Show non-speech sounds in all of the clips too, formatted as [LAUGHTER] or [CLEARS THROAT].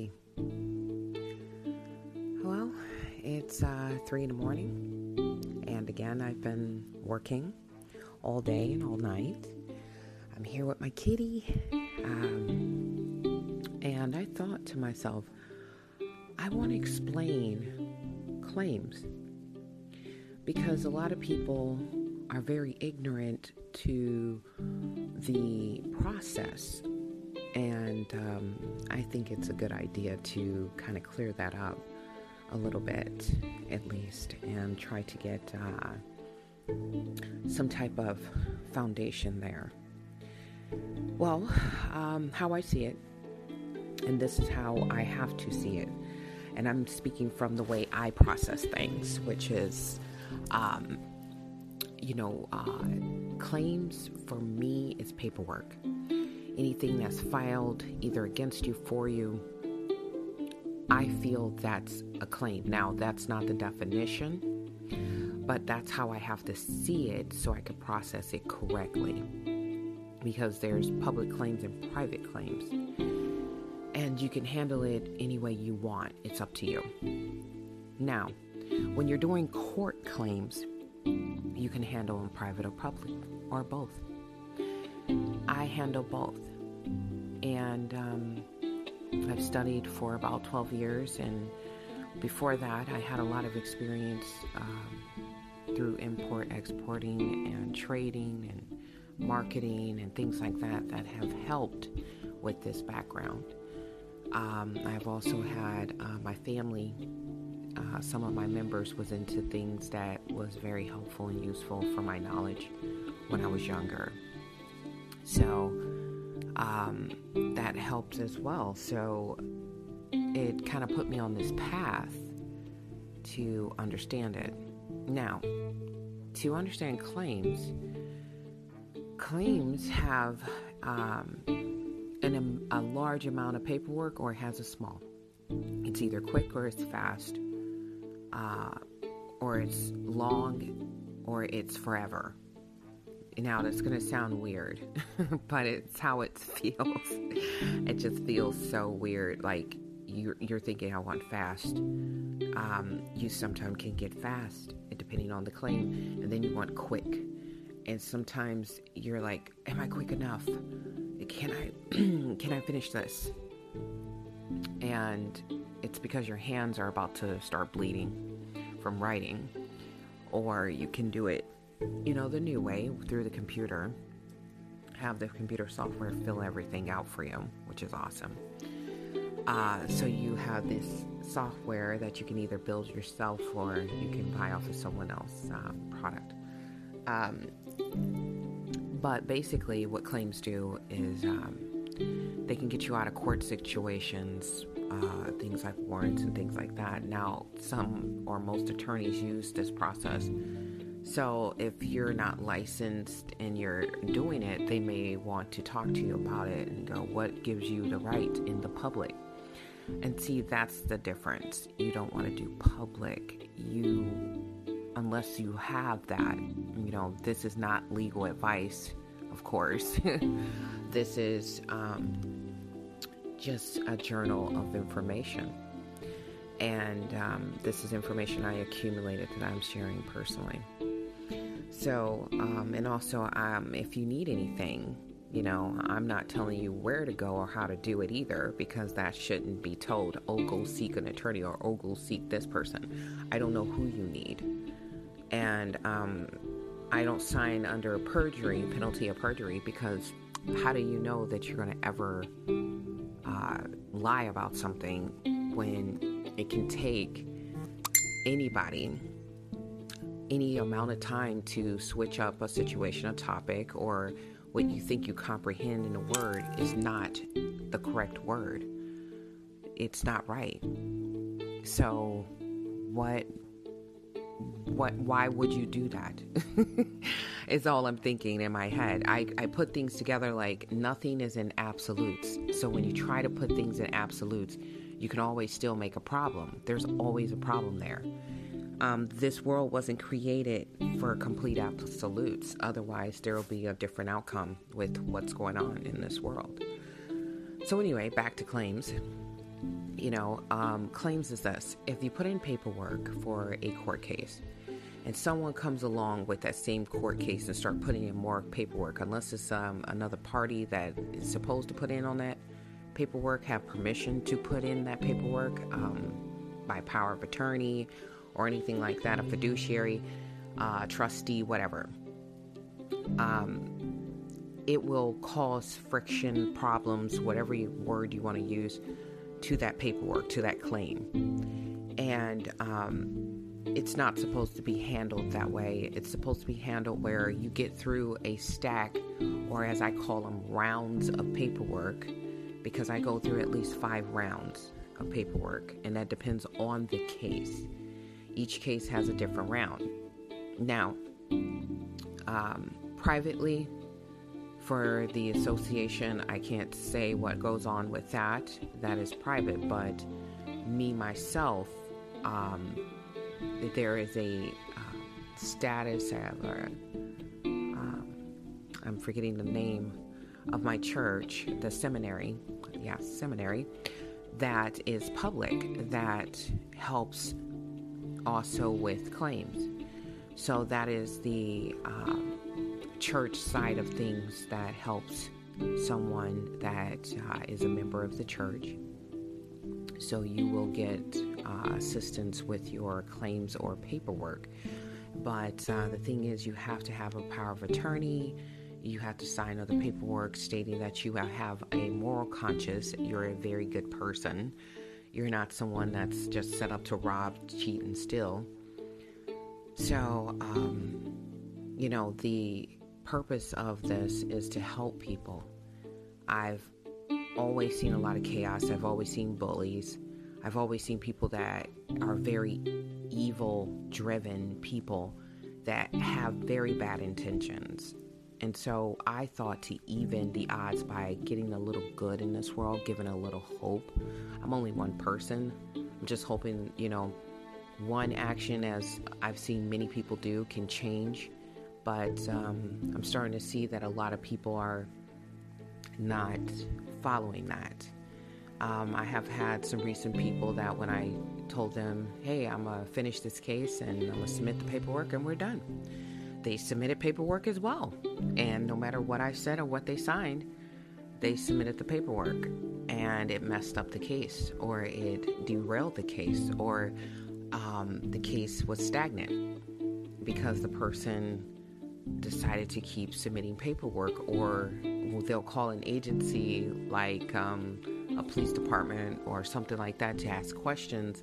Nikki. Well, it's uh, three in the morning, and again, I've been working all day and all night. I'm here with my kitty, um, and I thought to myself, I want to explain claims because a lot of people are very ignorant to the process and um, I think it's a good idea to kind of clear that up a little bit, at least, and try to get uh, some type of foundation there. Well, um, how I see it, and this is how I have to see it, and I'm speaking from the way I process things, which is, um, you know, uh, claims for me is paperwork anything that's filed either against you, for you, I feel that's a claim. Now, that's not the definition, but that's how I have to see it so I can process it correctly. Because there's public claims and private claims. And you can handle it any way you want, it's up to you. Now, when you're doing court claims, you can handle them private or public, or both. I handle both. And um, I've studied for about 12 years, and before that, I had a lot of experience um, through import, exporting, and trading, and marketing, and things like that that have helped with this background. Um, I've also had uh, my family, uh, some of my members was into things that was very helpful and useful for my knowledge when I was younger. So um, that helped as well. So it kind of put me on this path to understand it. Now, to understand claims, claims have um, an, a large amount of paperwork or has a small. It's either quick or it's fast, uh, or it's long or it's forever. Now, that's going to sound weird, [LAUGHS] but it's how it feels. It just feels so weird. Like you're, you're thinking, I want fast. Um, you sometimes can get fast, depending on the claim, and then you want quick. And sometimes you're like, Am I quick enough? Can I [CLEARS THROAT] can I finish this? And it's because your hands are about to start bleeding from writing, or you can do it you know, the new way through the computer. Have the computer software fill everything out for you, which is awesome. Uh, so you have this software that you can either build yourself or you can buy off of someone else's uh, product. Um, but basically, what claims do is um, they can get you out of court situations, uh, things like warrants and things like that. Now, some or most attorneys use this process so, if you're not licensed and you're doing it, they may want to talk to you about it and go, What gives you the right in the public? And see, that's the difference. You don't want to do public. You, unless you have that, you know, this is not legal advice, of course. [LAUGHS] this is um, just a journal of information. And um, this is information I accumulated that I'm sharing personally. So, um, and also, um, if you need anything, you know, I'm not telling you where to go or how to do it either because that shouldn't be told. Oh, go seek an attorney or oh, go seek this person. I don't know who you need. And um, I don't sign under perjury, penalty of perjury, because how do you know that you're going to ever uh, lie about something when it can take anybody any amount of time to switch up a situation, a topic, or what you think you comprehend in a word is not the correct word. It's not right. So, what, what, why would you do that? [LAUGHS] is all I'm thinking in my head. I, I put things together like nothing is in absolutes. So, when you try to put things in absolutes, you can always still make a problem. There's always a problem there um, this world wasn't created for complete absolutes. Otherwise, there will be a different outcome with what's going on in this world. So, anyway, back to claims. you know, um, claims is this if you put in paperwork for a court case, and someone comes along with that same court case and start putting in more paperwork, unless it's um, another party that is supposed to put in on that paperwork, have permission to put in that paperwork um, by power of attorney or anything like that, a fiduciary, uh, trustee, whatever. Um, it will cause friction, problems, whatever word you want to use, to that paperwork, to that claim. And um, it's not supposed to be handled that way. It's supposed to be handled where you get through a stack, or as I call them, rounds of paperwork, because I go through at least five rounds of paperwork, and that depends on the case. Each case has a different round. Now, um, privately, for the association, I can't say what goes on with that. That is private, but me myself, um, there is a uh, status or um, I'm forgetting the name of my church, the seminary, yeah, seminary, that is public that helps also with claims. So that is the um, church side of things that helps someone that uh, is a member of the church. So you will get uh, assistance with your claims or paperwork. But uh, the thing is, you have to have a power of attorney. You have to sign other paperwork stating that you have a moral conscience. You're a very good person. You're not someone that's just set up to rob, cheat, and steal. So, um, you know, the purpose of this is to help people. I've always seen a lot of chaos. I've always seen bullies. I've always seen people that are very evil driven people that have very bad intentions. And so I thought to even the odds by getting a little good in this world, giving a little hope. I'm only one person. I'm just hoping, you know, one action, as I've seen many people do, can change. But um, I'm starting to see that a lot of people are not following that. Um, I have had some recent people that when I told them, hey, I'm going to finish this case and I'm going to submit the paperwork and we're done, they submitted paperwork as well. And no matter what I said or what they signed, they submitted the paperwork and it messed up the case or it derailed the case or um, the case was stagnant because the person decided to keep submitting paperwork or they'll call an agency like um, a police department or something like that to ask questions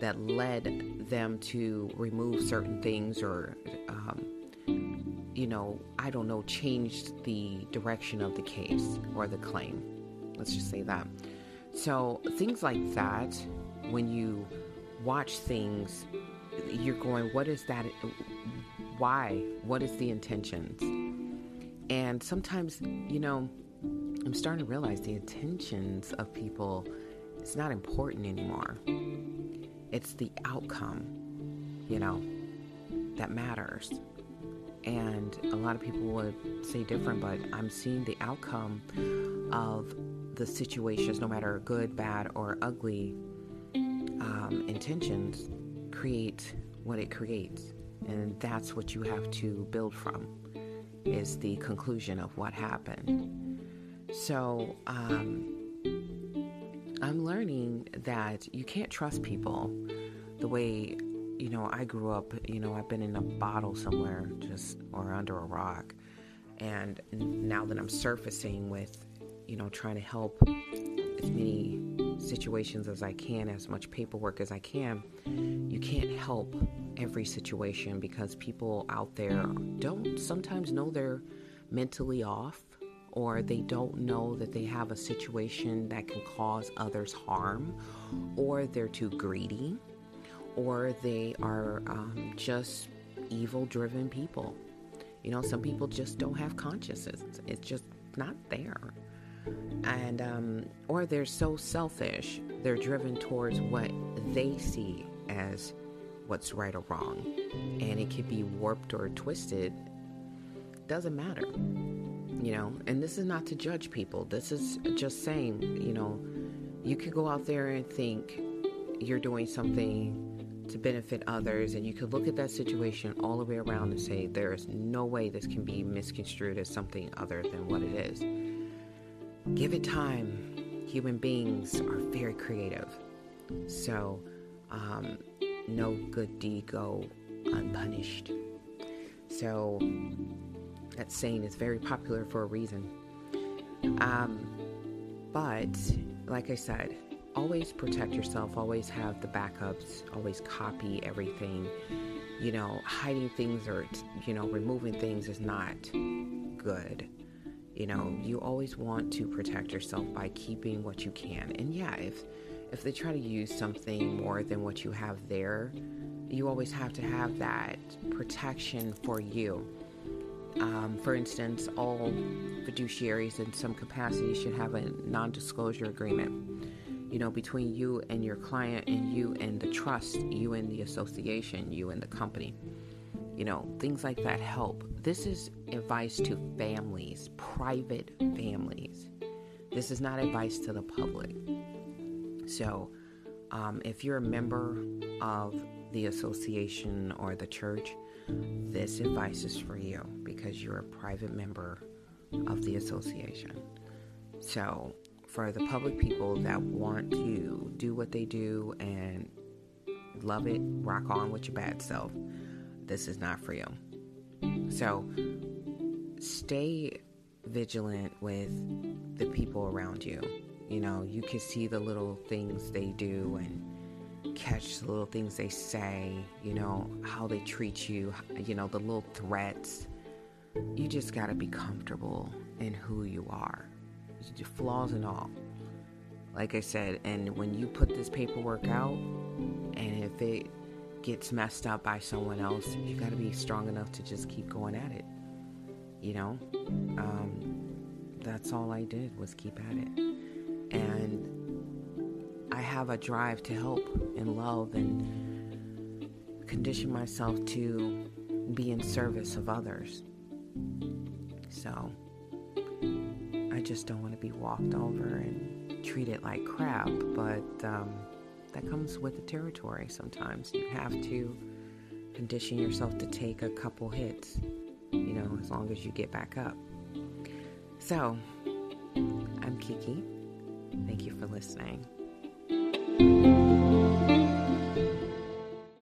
that led them to remove certain things or um, you know i don't know changed the direction of the case or the claim. Let's just say that. So things like that when you watch things you're going what is that? Why? What is the intentions? And sometimes you know I'm starting to realize the intentions of people is not important anymore. It's the outcome, you know, that matters. And a lot of people would say different, but I'm seeing the outcome of the situations, no matter good, bad, or ugly um, intentions, create what it creates. And that's what you have to build from, is the conclusion of what happened. So, um, I'm learning that you can't trust people the way, you know, I grew up, you know, I've been in a bottle somewhere just or under a rock. And now that I'm surfacing with, you know, trying to help as many situations as I can, as much paperwork as I can, you can't help every situation because people out there don't sometimes know they're mentally off or they don't know that they have a situation that can cause others harm, or they're too greedy, or they are um, just evil driven people. You know, some people just don't have consciousness, it's just not there. And, um, or they're so selfish, they're driven towards what they see as what's right or wrong. And it can be warped or twisted, doesn't matter you know and this is not to judge people this is just saying you know you could go out there and think you're doing something to benefit others, and you could look at that situation all the way around and say, there is no way this can be misconstrued as something other than what it is. Give it time. Human beings are very creative. So, um, no good deed go unpunished. So, that saying is very popular for a reason. Um, but, like I said, always protect yourself, always have the backups, always copy everything. You know, hiding things or, you know, removing things is not good. You know, you always want to protect yourself by keeping what you can. And yeah, if if they try to use something more than what you have there, you always have to have that protection for you. Um, for instance, all fiduciaries in some capacity should have a non disclosure agreement you know, between you and your client and you and the trust, you and the association, you and the company. You know, things like that help. This is advice to families, private families. This is not advice to the public. So, um, if you're a member of the association or the church, this advice is for you because you're a private member of the association. So, for the public people that want to do what they do and love it, rock on with your bad self, this is not for you. So stay vigilant with the people around you. You know, you can see the little things they do and catch the little things they say, you know, how they treat you, you know, the little threats. You just got to be comfortable in who you are flaws and all. Like I said, and when you put this paperwork out, and if it gets messed up by someone else, you got to be strong enough to just keep going at it. You know, um, that's all I did was keep at it, and I have a drive to help and love and condition myself to be in service of others. So just don't want to be walked over and treated like crap, but um, that comes with the territory sometimes. You have to condition yourself to take a couple hits, you know, as long as you get back up. So, I'm Kiki. Thank you for listening.